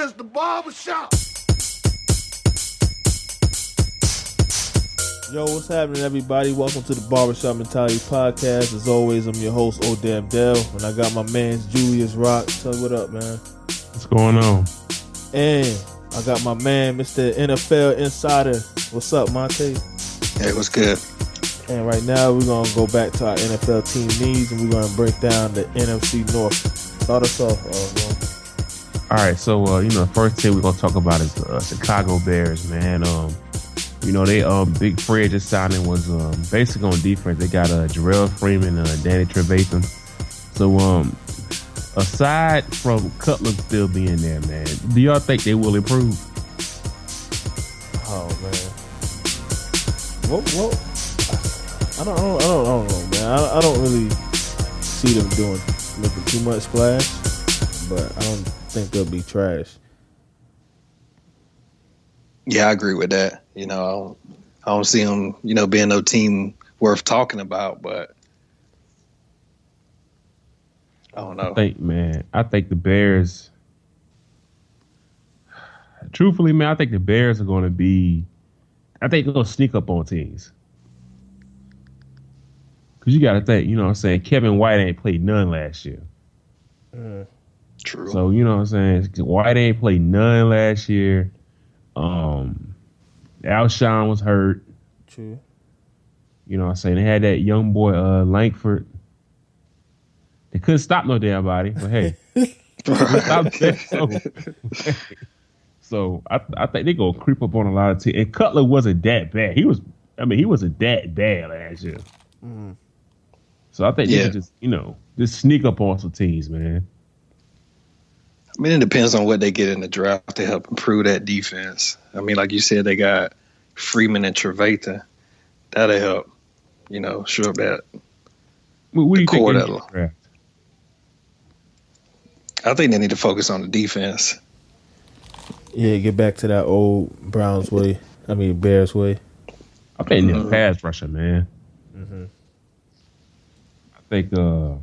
is the barbershop. Yo, what's happening, everybody? Welcome to the Barbershop Mentality Podcast. As always, I'm your host, Odam Dell, and I got my man Julius Rock. Tell me what up, man. What's going on? And I got my man, Mr. NFL Insider. What's up, Monte? Hey, what's good? And right now, we're gonna go back to our NFL team needs, and we're gonna break down the NFC North. Start us off, uh, All right, so uh, you know, the first team we're gonna talk about is uh, Chicago Bears, man. Um, you know, they um big free agent signing was um basically on defense. They got uh Jerrell Freeman, uh, Danny Trevathan. So um, aside from Cutler still being there, man, do y'all think they will improve? Oh man. Well, well, I don't, I don't, I don't, I don't know, man. I, I don't really see them doing making too much splash, but I don't think they'll be trash. Yeah, I agree with that. You know, I don't, I don't see them, you know, being no team worth talking about, but I don't know. I think, man, I think the Bears. Truthfully, man, I think the Bears are going to be. I think they're going to sneak up on teams. Because you got to think, you know what I'm saying? Kevin White ain't played none last year. Mm. True. So, you know what I'm saying? White ain't played none last year. Um, Alshon was hurt. True. You know what I'm saying? They had that young boy, uh, Langford. They couldn't stop no damn body, but hey. So, so I, I think they gonna creep up on a lot of teams. And Cutler wasn't that bad. He was, I mean, he wasn't that bad last year. So I think they Yeah. just, you know, just sneak up on some teams, man. I mean, it depends on what they get in the draft to help improve that defense. I mean, like you said, they got Freeman and Trevathan. That'll help, you know, sure up that. What, what do you think? core they that- need to draft? I think they need to focus on the defense. Yeah, get back to that old Browns way. I mean Bears way. I think they need a pass rusher, man. I think, uh,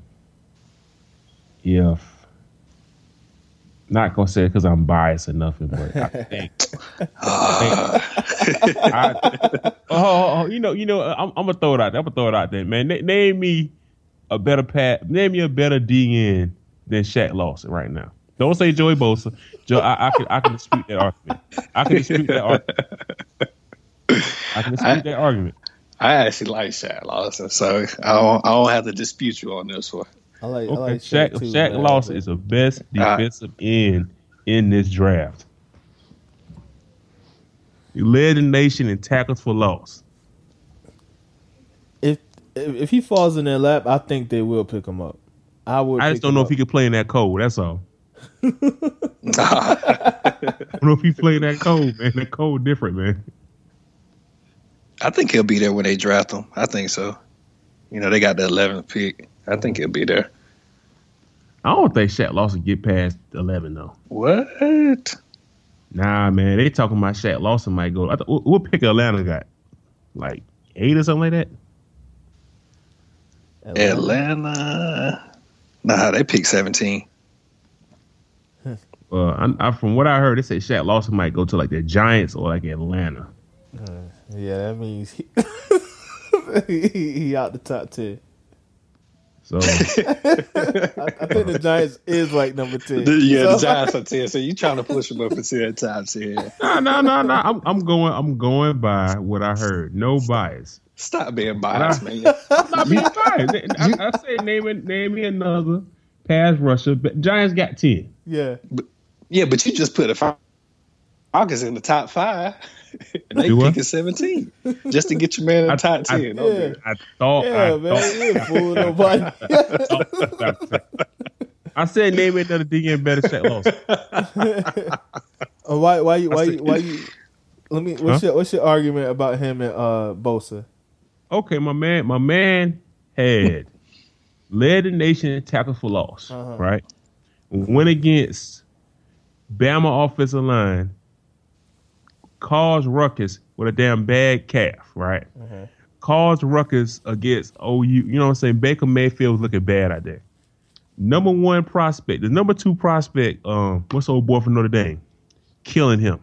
if not gonna say it because I'm biased or nothing, but I think. I, oh, oh, oh, you know, you know, I'm, I'm gonna throw it out. there. I'm gonna throw it out there, man. Na- name me a better pat. Name me a better DN than Shaq Lawson right now. Don't say Joey Bosa. Joe, I, I can I can dispute that argument. I can dispute that argument. I can dispute I- that argument. I actually like Shaq Lawson, so I don't, I don't have to dispute you on this one. I like. I Okay, like Shaq, Shaq, too, Shaq man, Lawson but- is the best defensive end in this draft. He led the nation in tackles for loss. If, if if he falls in their lap, I think they will pick him up. I would. I just don't know up. if he could play in that cold. That's all. I don't know if he played that cold, man. That cold different, man. I think he'll be there when they draft him. I think so. You know, they got the 11th pick. I think he'll be there. I don't think Shaq Lawson get past eleven though. What? Nah, man. They talking about Shaq Lawson might go. I th- what, what pick Atlanta got? Like eight or something like that. Atlanta. Nah, they picked 17. Uh, I, I, from what I heard, they say Shaq Lawson might go to like the Giants or like Atlanta. Yeah, that means he, he, he out the top ten. So I think the Giants is like number ten. Yeah, the Giants are 10. So you trying to push them up for 10 times here. no, no, no, no. I'm, I'm going. I'm going by what I heard. No bias. Stop being biased, man. I'm not being biased. I, I said name it. Name me another pass rusher. But Giants got ten. Yeah, Yeah, but you just put the Falcons in the top five. And they Do what? picking 17 just to get your man in the I- top I- 10. Yeah. I thought. yeah, I man, thought. you ain't fooling nobody. I said name me another DN better Shaq Lawson. Uh, why? Why you? Why I you? said- Why you? Let me. What's your What's your argument about him and uh Bosa? Okay, my man. My man had led the nation in tackles for loss. Uh-huh. Right. Went against Bama offensive line. Caused ruckus with a damn bad calf. Right. caused ruckus against OU. You know what I'm saying? Baker Mayfield was looking bad out there. Number one prospect, the number two prospect, um, what's old boy from Notre Dame? killing him.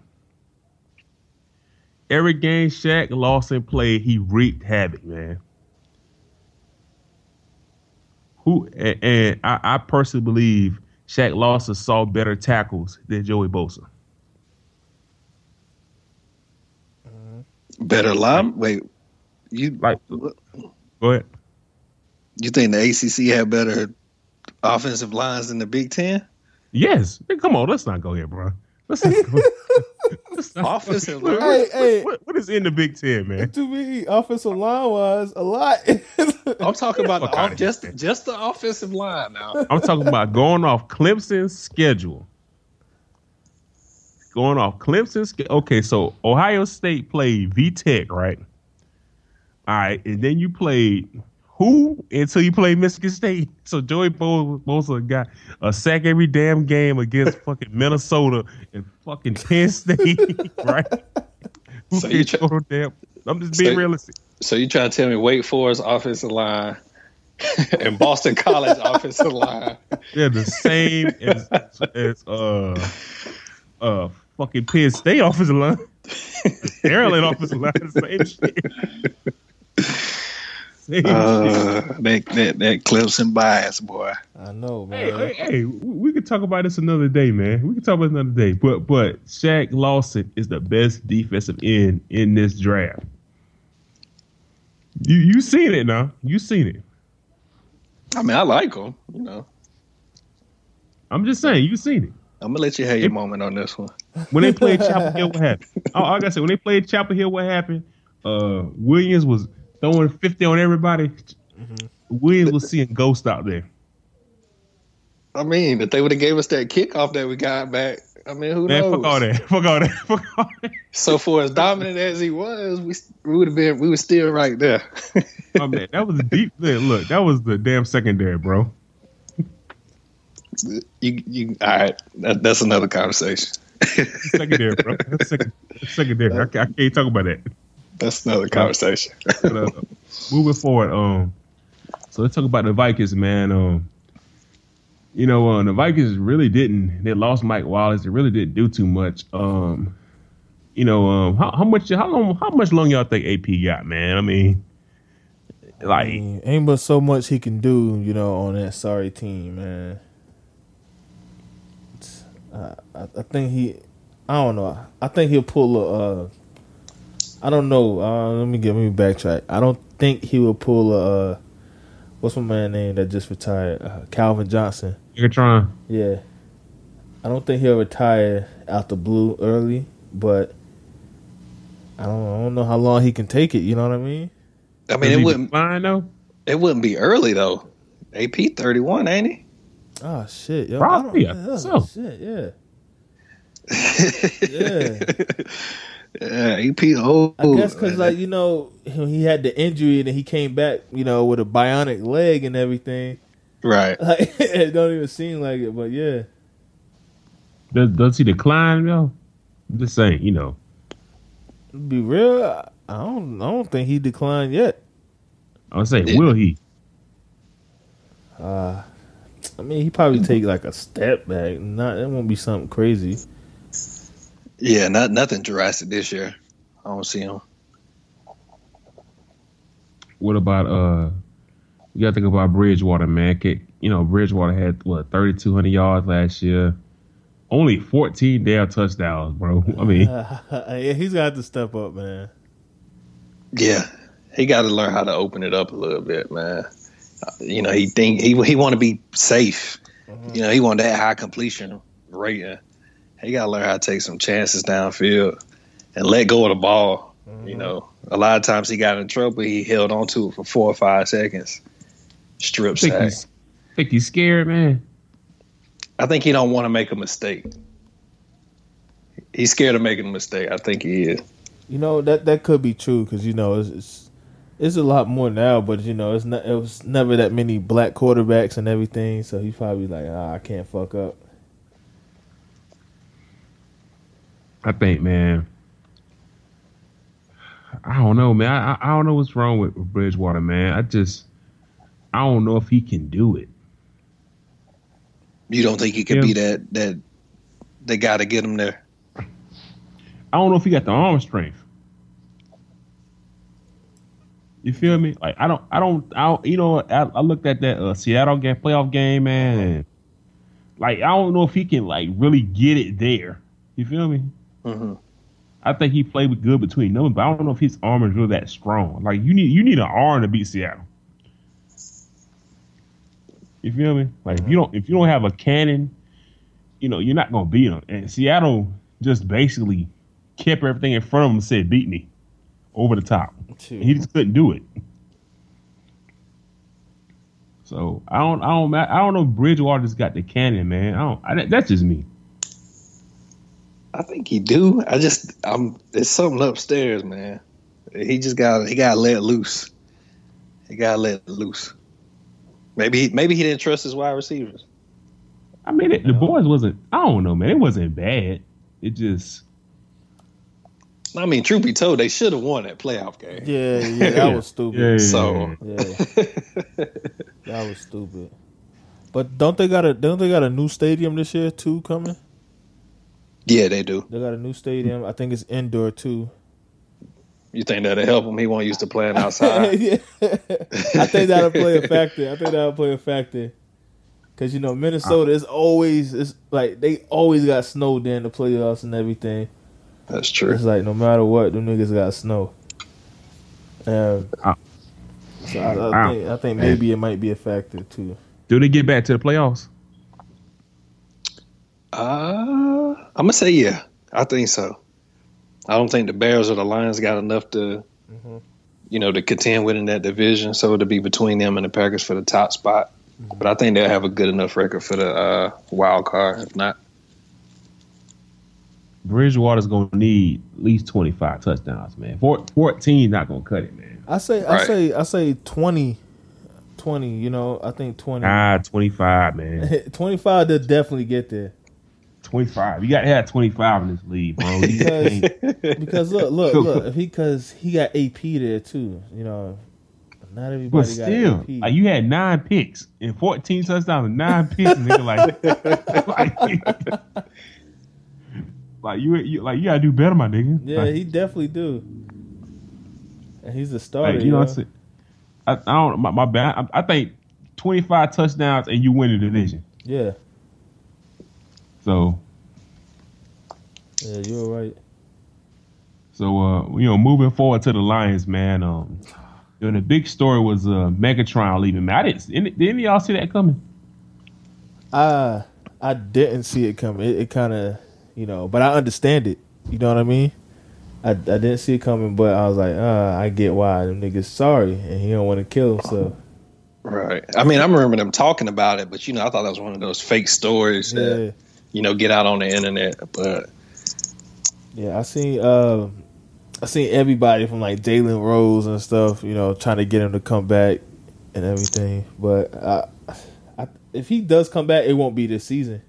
Every game Shaq Lawson played, he wreaked havoc, man. Who and, and I, I personally believe Shaq Lawson saw better tackles than Joey Bosa. Better line. Wait, you Like, go ahead. you think the ACC had better offensive lines than the Big Ten? Yes. Hey, Come on, let's not go here, bro. Let's not go. let's not- Offensive what- line? what- Hey, hey. what- what is in the Big Ten, man? To me, offensive line wise, a lot. I'm talking about the Fuck off, just just the offensive line now. I'm talking about going off Clemson's schedule. Going off Clemson's okay, so Ohio State played V Tech, right? All right, and then you played who until you played Michigan State. So Joey Bo- Bosa got a sack every damn game against fucking Minnesota and fucking Penn State, right? So you throw damn? I'm just being So- realistic. So you trying to tell me Wake Forest offensive line and Boston College offensive line? They're the same as as uh uh fucking Penn State offensive line. Maryland offensive line, the same shit. Same shit. Uh, that, that that Clemson bias, boy. I know, Hey, man. hey, hey, we could talk about this another day, man. We can talk about this another day. But but Shaq Lawson is the best defensive end in this draft. You you seen it now. You seen it. I mean, I like him. You know, I'm just saying, you seen it. I'm gonna let you have your moment on this one. When they played Chapel Hill, what happened? Oh, like I said, when they played Chapel Hill, what happened? Uh, Williams was throwing 50 on everybody. Williams was seeing ghosts out there. I mean, if they would have gave us that kickoff that we got back, I mean, who Man, knows? fuck all that. Fuck all that. Fuck all that. So for as dominant as he was, we we would have been we were still right there. Oh, man, that was deep. Man, look, that was the damn secondary, bro. You you all right? That, that's another conversation. Secondary, bro. That's second, that's secondary. I, can't- I can't talk about that. That's another conversation. But, uh, moving forward, um, so let's talk about the Vikings, man. Um, you know, uh, the Vikings really didn't. They lost Mike Wallace. They really didn't do too much. Um, you know, um, how, how much, how long, how much long y'all think AP got, man? I mean, I like, mean, ain't but so much he can do, you know, on that sorry team, man. It's- I, I, I think he, I don't know. I think he'll pull a. Uh, I don't know. Uh, let me get let me backtrack. I don't think he will pull a. Uh, what's my man name that just retired? Uh, Calvin Johnson. Megatron. Yeah. I don't think he'll retire out the blue early, but I don't, I don't know how long he can take it. You know what I mean? I mean, it wouldn't fine though. it wouldn't be early though. AP thirty one, ain't he? Oh shit, yo, Probably, I I don't, think oh, so. Shit, yeah. Yeah. Yeah, AP old. I guess because like you know he he had the injury and then he came back, you know, with a bionic leg and everything. right. Like it don't even seem like it, but yeah. Does, does he decline though? I'm just saying, you know. Be real, I I don't I don't think he declined yet. I was saying, Yeah. will he? Uh I mean he probably take like a step back. Not it won't be something crazy. Yeah, not nothing Jurassic this year. I don't see him. What about uh? You got to think about Bridgewater, man. Kick- You know, Bridgewater had what thirty two hundred yards last year, only fourteen damn touchdowns, bro. I mean, yeah, he's got to step up, man. Yeah, he got to learn how to open it up a little bit, man. You know, he think he he want to be safe. Mm-hmm. You know, he want that high completion rating. He got to learn how to take some chances downfield and let go of the ball. Mm-hmm. You know, a lot of times he got in trouble. He held on to it for four or five seconds. Strip think sack. he's think he's scared, man. I think he don't want to make a mistake. He's scared of making a mistake. I think he is. You know that that could be true because you know it's, it's it's a lot more now, but you know it's not. It was never that many black quarterbacks and everything, so he's probably like, ah, I can't fuck up. I think, man. I don't know, man. I, I don't know what's wrong with Bridgewater, man. I just, I don't know if he can do it. You don't think he could Yeah. be that that that guy to get him there? I don't know if he got the arm strength. You feel me? Like I don't, I don't, I don't you know, I, I looked at that uh, Seattle game, playoff game, man, and like I don't know if he can like really get it there. You feel me? hmm I think he played good between them, but I don't know if his arm is really that strong. Like you need, you need an arm to beat Seattle. You feel me? Like if you don't, if you don't have a cannon, you know you're not gonna beat them. And Seattle just basically kept everything in front of them and said, "Beat me," over the top. Shoot. He just couldn't do it. So I don't, I don't, I don't know. if Bridgewater just got the cannon, man. I don't. I, that's just me. I think he do. I just, I'm. It's something upstairs, man. He just got, he got let loose. He got let loose. Maybe, he, maybe he didn't trust his wide receivers. I mean, it, the boys wasn't. I don't know, man. It wasn't bad. It just. I mean, truth be told, they should have won that playoff game. Yeah, yeah, that was stupid. Yeah, yeah, So- Yeah, that was stupid. But don't they got a don't they got a new stadium this year too coming? Yeah, they do. They got a new stadium. I think it's indoor too. You think that'll help him? He won't used to playing outside. yeah. I think that'll play a factor. I think that'll play a factor. Cause you know Minnesota uh. is always it's like they always got snow during the playoffs and everything. That's true. It's like no matter what, them niggas got snow. Um, Ah. so I, I Ah. think I think maybe it might be a factor too. Do they get back to the playoffs? Uh, I'm gonna say yeah. I think so. I don't think the Bears or the Lions got enough to, Mhm. you know, to contend with in that division. So it'll be between them and the Packers for the top spot. But I think they'll have a good enough record for the uh, wild card. If not, Bridgewater's gonna need at least twenty five touchdowns, man. Four, 14 not gonna cut it, man. I say I say I say 20, 20, You know, I think twenty. Ah, twenty five, man. 25 to definitely get there. Twenty five. You gotta have twenty five in this league, bro. Because- Because look, look, look. If he because he got AP there too. You know, not everybody but got still, AP. like you had nine picks and fourteen touchdowns and nine picks, nigga. Like, like, like you, you, like you gotta do better, my nigga. yeah, Like, he definitely do. And he's a starter. Like, you know what. I'm saying? I, I don't my, my bad. I, I think 25 touchdowns and you win the division. Yeah, So yeah, you're right. so uh you know moving forward to the Lions, man. Um, you know, the big story was uh Megatron leaving. Man, I didn't. Did any of y'all see that coming? I I didn't see it coming. It, it kind of, you know, but I understand it. You know what I mean? I, I didn't see it coming, but I was like, uh, I get why them niggas sorry, and he don't want to kill himself. right? I mean, I remember them talking about it, but you know, I thought that was one of those fake stories that Yeah, you know get out on the internet. But yeah. I seen, uh, I seen everybody from like Jalen Rose and stuff, you know, trying to get him to come back and everything. But I, I, if he does come back, it won't be this season.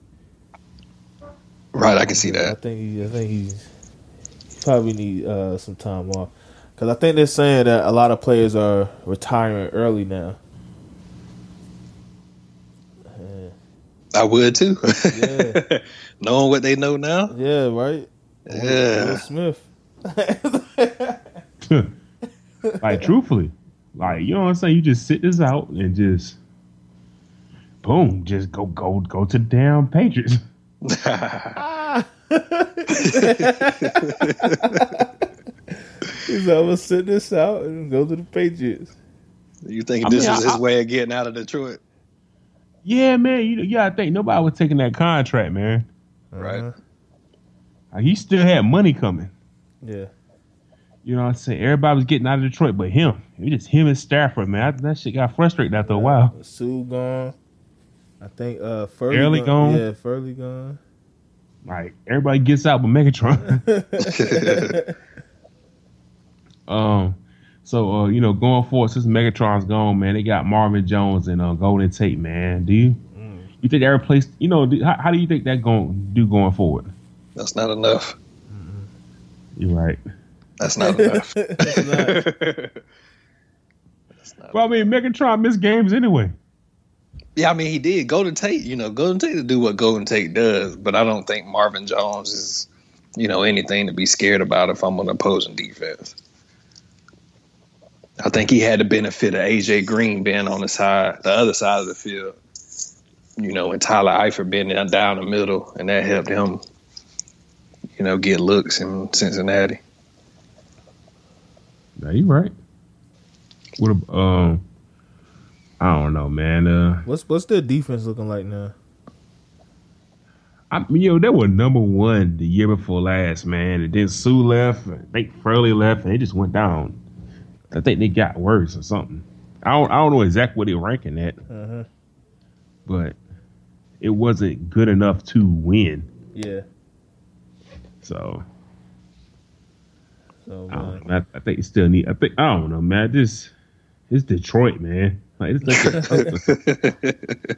Right, I can see I that. think he, I think he's he probably need uh, some time off because I think they're saying that a lot of players are retiring early now. I would too. Yeah. Knowing what they know now. Yeah, right. Yeah. Will Smith. like truthfully, like you know what I'm saying. You just sit this out and just boom, just go go go to the damn Patriots. He's like, I'm gonna sit this out and go to the Patriots. you think I this mean, was I- his way of getting out of Detroit? Yeah, man. You you gotta think nobody was taking that contract, man. Right. Uh-huh. He still had money coming. Yeah. You know what I'm saying? Everybody was getting out of Detroit, but him. It was just him and Stafford, man. That, that shit got frustrated after a while. Suh gone. I think uh Fairley Early gone? Yeah, Fairley gone. Like everybody gets out but Megatron. um, so uh, you know, going forward since Megatron's gone, man, they got Marvin Jones and uh, Golden Tate, man. Do you you think they replaced? You know, do, how, how do you think that going do going forward? That's not enough. You're right. That's not enough. It's not. That's not- Well, I mean, Megatron missed games anyway. Yeah, I mean he did. Golden Tate, you know, Golden Tate to do what Golden Tate does, but I don't think Marvin Jones is you know, anything to be scared about if I'm an opposing defense. I think he had the benefit of AJ Green being on the side, the other side of the field. You know, and Tyler Eifert being down the middle, and that helped him, you know, get looks in Cincinnati. Yeah, you right. What? Um, I don't know, man. Uh, what's what's their defense looking like now? I mean, yo, they were number one the year before last, man. And then Suh left, I think Fairley left, and they just went down. I think they got worse or something. I don't, I don't know exactly what they're ranking at, uh-huh. but it wasn't good enough to win. Yeah. So. So I, uh, I, I, think you still need. I think I don't know, man. This, it's Detroit, man. Like it's like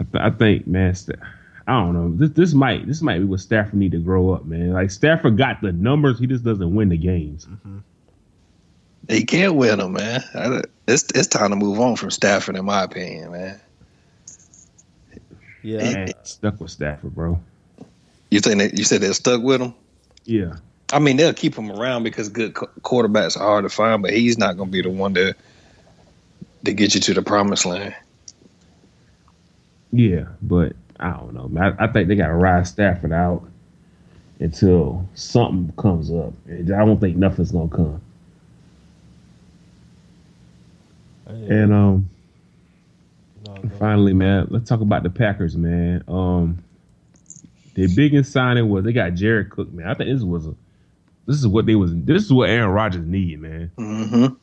I, th- I think, man, St- I don't know. This this might this might be what Stafford need to grow up, man. Like Stafford got the numbers, he just doesn't win the games. Mm-hmm. He can't win them, man. It's it's time to move on from Stafford, in my opinion, man. Yeah, man, stuck with Stafford, bro. You think that you said they're stuck with him? Yeah. I mean, they'll keep him around because good quarterbacks are hard to find, but he's not going to be the one to to get you to the promised land. Yeah, but I don't know. I, I think they got to ride Stafford out until something comes up. I don't think nothing's gonna come. And um, no, finally, man, let's talk about the Packers, man. Um, the biggest signing was they got Jared Cook, man. I think this was a, this is what they was. This is what Aaron Rodgers need, man. Mm-hmm.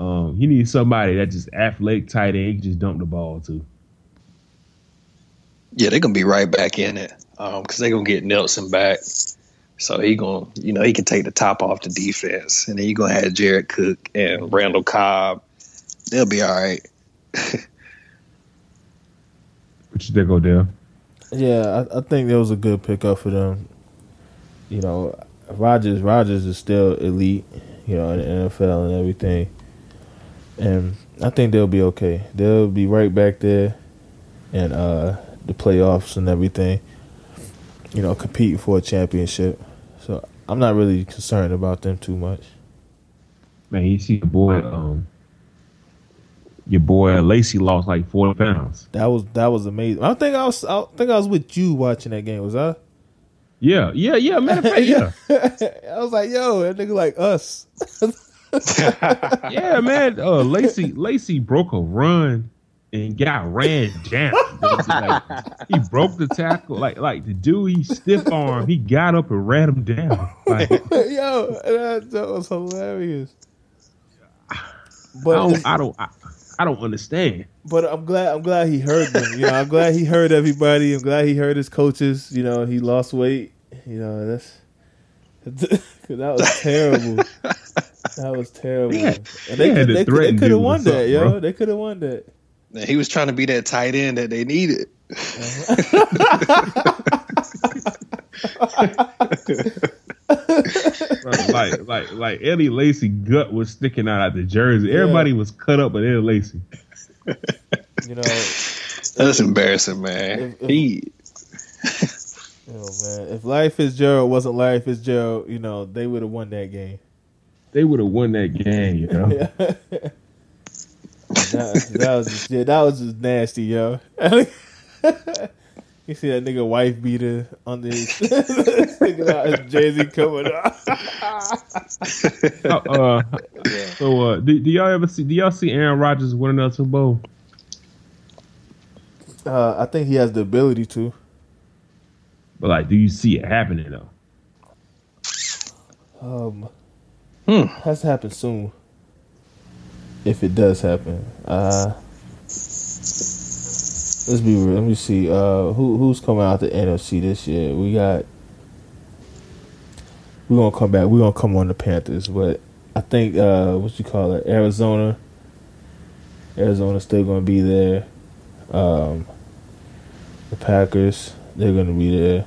Um, he needs somebody that just athletic, tight end, he can just dump the ball to. Yeah, they're gonna be right back in it because um, they're gonna get Nelson back. So he gonna, you know, he can take the top off the defense, and then you're gonna have Jared Cook and Randall Cobb. They'll be all right. what you think, Odell? Yeah, I, I, think that was a good pickup for them. You know, Rodgers Rodgers is still elite, you know, in the NFL and everything, and I think they'll be okay. They'll be right back there, and uh, the playoffs and everything. You know, competing for a championship. So I'm not really concerned about them too much. Man, you see your boy, um, your boy Lacy lost like forty pounds. That was that was amazing. I think I was I think I was with you watching that game. Was I? Yeah, yeah, yeah. Matter of fact, yeah. I was like, yo, that nigga like us. yeah, man. Uh, Lacy Lacy broke a run and got ran down. like, he broke the tackle. Like like the dude, he stiff arm. He got up and ran him down. Like, Yo, that, that, was hilarious. But I don't, I don't, I, I, don't understand. But I'm glad. I'm glad he heard them. You know, I'm glad he heard everybody. I'm glad he heard his coaches. You know, he lost weight. You know, that's that was terrible. that was terrible. Yeah, and they, they, they, they could have won that, yo. Bro. They could have won that. He was trying to be that tight end that they needed. Uh-huh. like like like Eddie Lacy gut was sticking out of the jersey. Everybody yeah. was cut up, but Eddie Lacy. You know, that's embarrassing, man. If, if, he. oh man, if Larry Fitzgerald wasn't Larry Fitzgerald, you know they would have won that game. They would have won that game, you know. that, that was just, yeah, that was just nasty, yo. you see that nigga wife beater on the sticking out his jersey coming up. uh, uh, so, uh, do, do, y'all ever see? Do y'all see Aaron Rodgers winning another Super Bowl? Uh, I think he has the ability to. But like, do you see it happening though? Um, hmm. has to happen soon if it does happen. Uh, let's be real. Let me see. Uh, who who's coming out the NFC this year? We got. We're gonna come back. We're gonna come on the Panthers, but I think uh, what you call it, Arizona. Arizona's still gonna be there. Um, the Packers, they're gonna be there.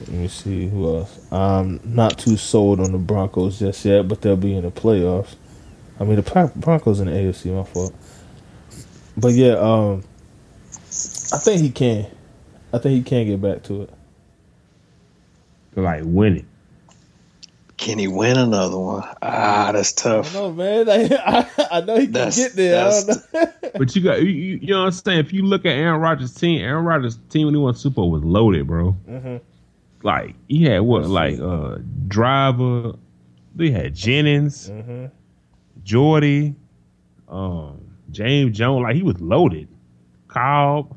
Let me see who else. I'm not too sold on the Broncos just yet, but they'll be in the playoffs. I mean, the Broncos in the AFC, my fault. But yeah, um, I think he can. I think he can get back to it. Like win it. Can he win another one? Ah, that's tough. No man, Like, I, I know he can That's- get there. I don't know. But you got you, you you know what I'm saying. If you look at Aaron Rodgers' team, Aaron Rodgers' team when he won Super Bowl was loaded, bro. Mhm. Like he had what, like uh driver. They had Jennings, Mhm. Jordy, um, James Jones. Like he was loaded. Cobb.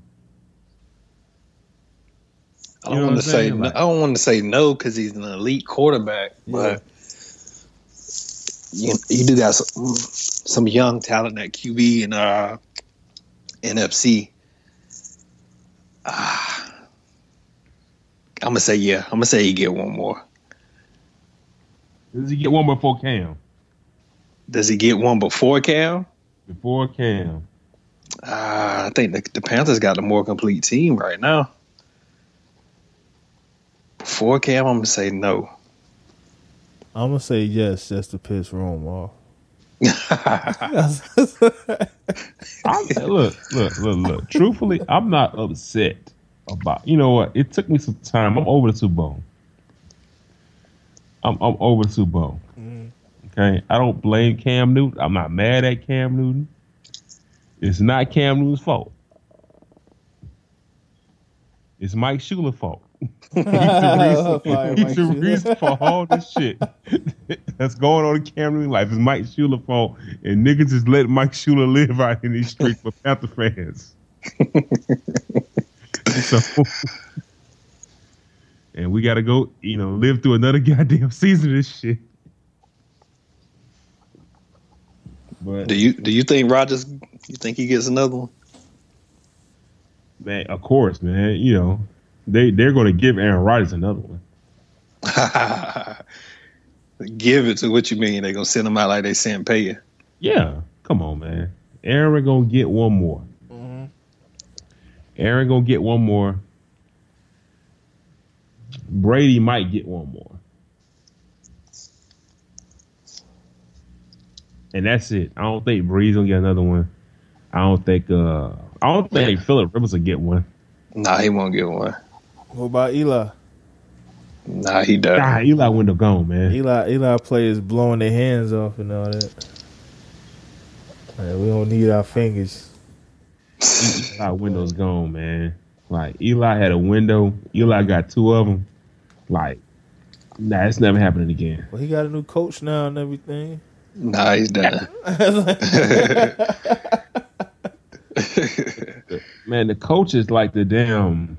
I don't want to say. saying? no- I don't want to say no because he's an elite quarterback, but you, you do got some, some young talent at QB and uh, NFC. Ah, I'm gonna say yeah. I'm gonna say he get one more. Does he get one before Cam? Does he get one before Cam? Before Cam. Uh, I think the, the Panthers got a more complete team right now. Before Cam, I'm gonna say no. I'm gonna say yes, just to piss Rome off. I'm, look, look, look, look. Truthfully, I'm not upset about. You know what? It took me some time. I'm over the Super Bowl. I'm, I'm over the Super Bowl. Okay, I don't blame Cam Newton. I'm not mad at Cam Newton. It's not Cam Newton's fault. It's Mike Shula's fault. he's the reason, he's the reason for all this shit that's going on in Cam Newton's life. It's Mike Shula's fault, and niggas just let Mike Shula live out in these streets for Panther fans. so, and we got to go, you know, live through another goddamn season of this shit. But Do you do you think Rodgers? You think he gets another one? man, of course, man, you know, they they're going to give Aaron Rodgers another one. Give it to what you mean? They're gonna send him out like they sent Peyton. Yeah, come on, man. Aaron gonna get one more. Mm-hmm. Aaron gonna get one more. Brady might get one more. And that's it. I don't think Brees gonna get another one. I don't think uh I don't think Philip Rivers will get one. Nah, he won't get one. What about Eli? Nah, he does. Nah, Eli wouldn't have gone, man. Eli Eli players blowing their hands off and all that. Man, we don't need our fingers. Eli window's gone, man. Like Eli had a window. Eli got two of them. Like, nah, it's never happening again. Well, he got a new coach now and everything. Nah, he's done. Man, the coach is like the damn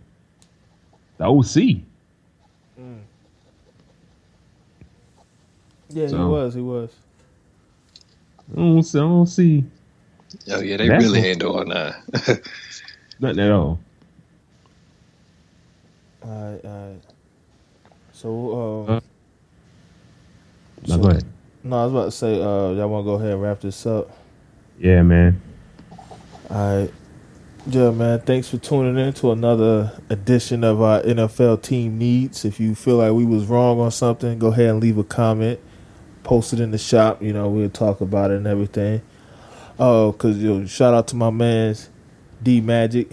the OC. Yeah, he was. He was. I don't see, I don't see Oh yeah, they That's really what- ain't doing that. nothing at all. All right, all right. So, uh, Uh, No, so- go ahead. No, I was about to say, uh, y'all want to go ahead and wrap this up? Yeah, man. All right. Yeah, man. Thanks for tuning in to another edition of our NFL Team Needs. If you feel like we was wrong on something, go ahead and leave a comment. Post it in the shop. You know, we'll talk about it and everything. Oh, cause you know, shout out to my man's D Magic.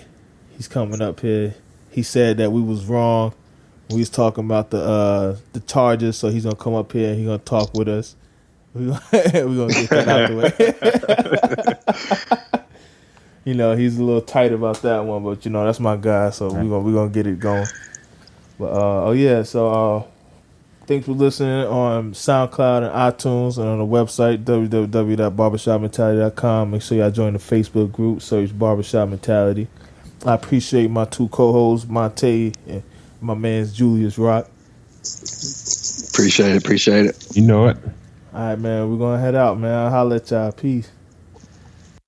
He's coming up here. He said that we was wrong. We was talking about the uh the Chargers, so he's gonna come up here and he's gonna talk with us. We gonna, gonna get that out the way. you know, he's a little tight about that one, but you know, that's my guy, so we're gonna we gonna get it going. But uh oh yeah, so uh thanks for listening on SoundCloud and iTunes and on the website www.barbershopmentality.com. Make sure y'all join the Facebook group, search Barbershop Mentality. I appreciate my two co-hosts, Monte and my man's Julius Rock. appreciate it, appreciate it. You know it. All right, man, we're gonna head out, man. I'll holler at y'all. Peace.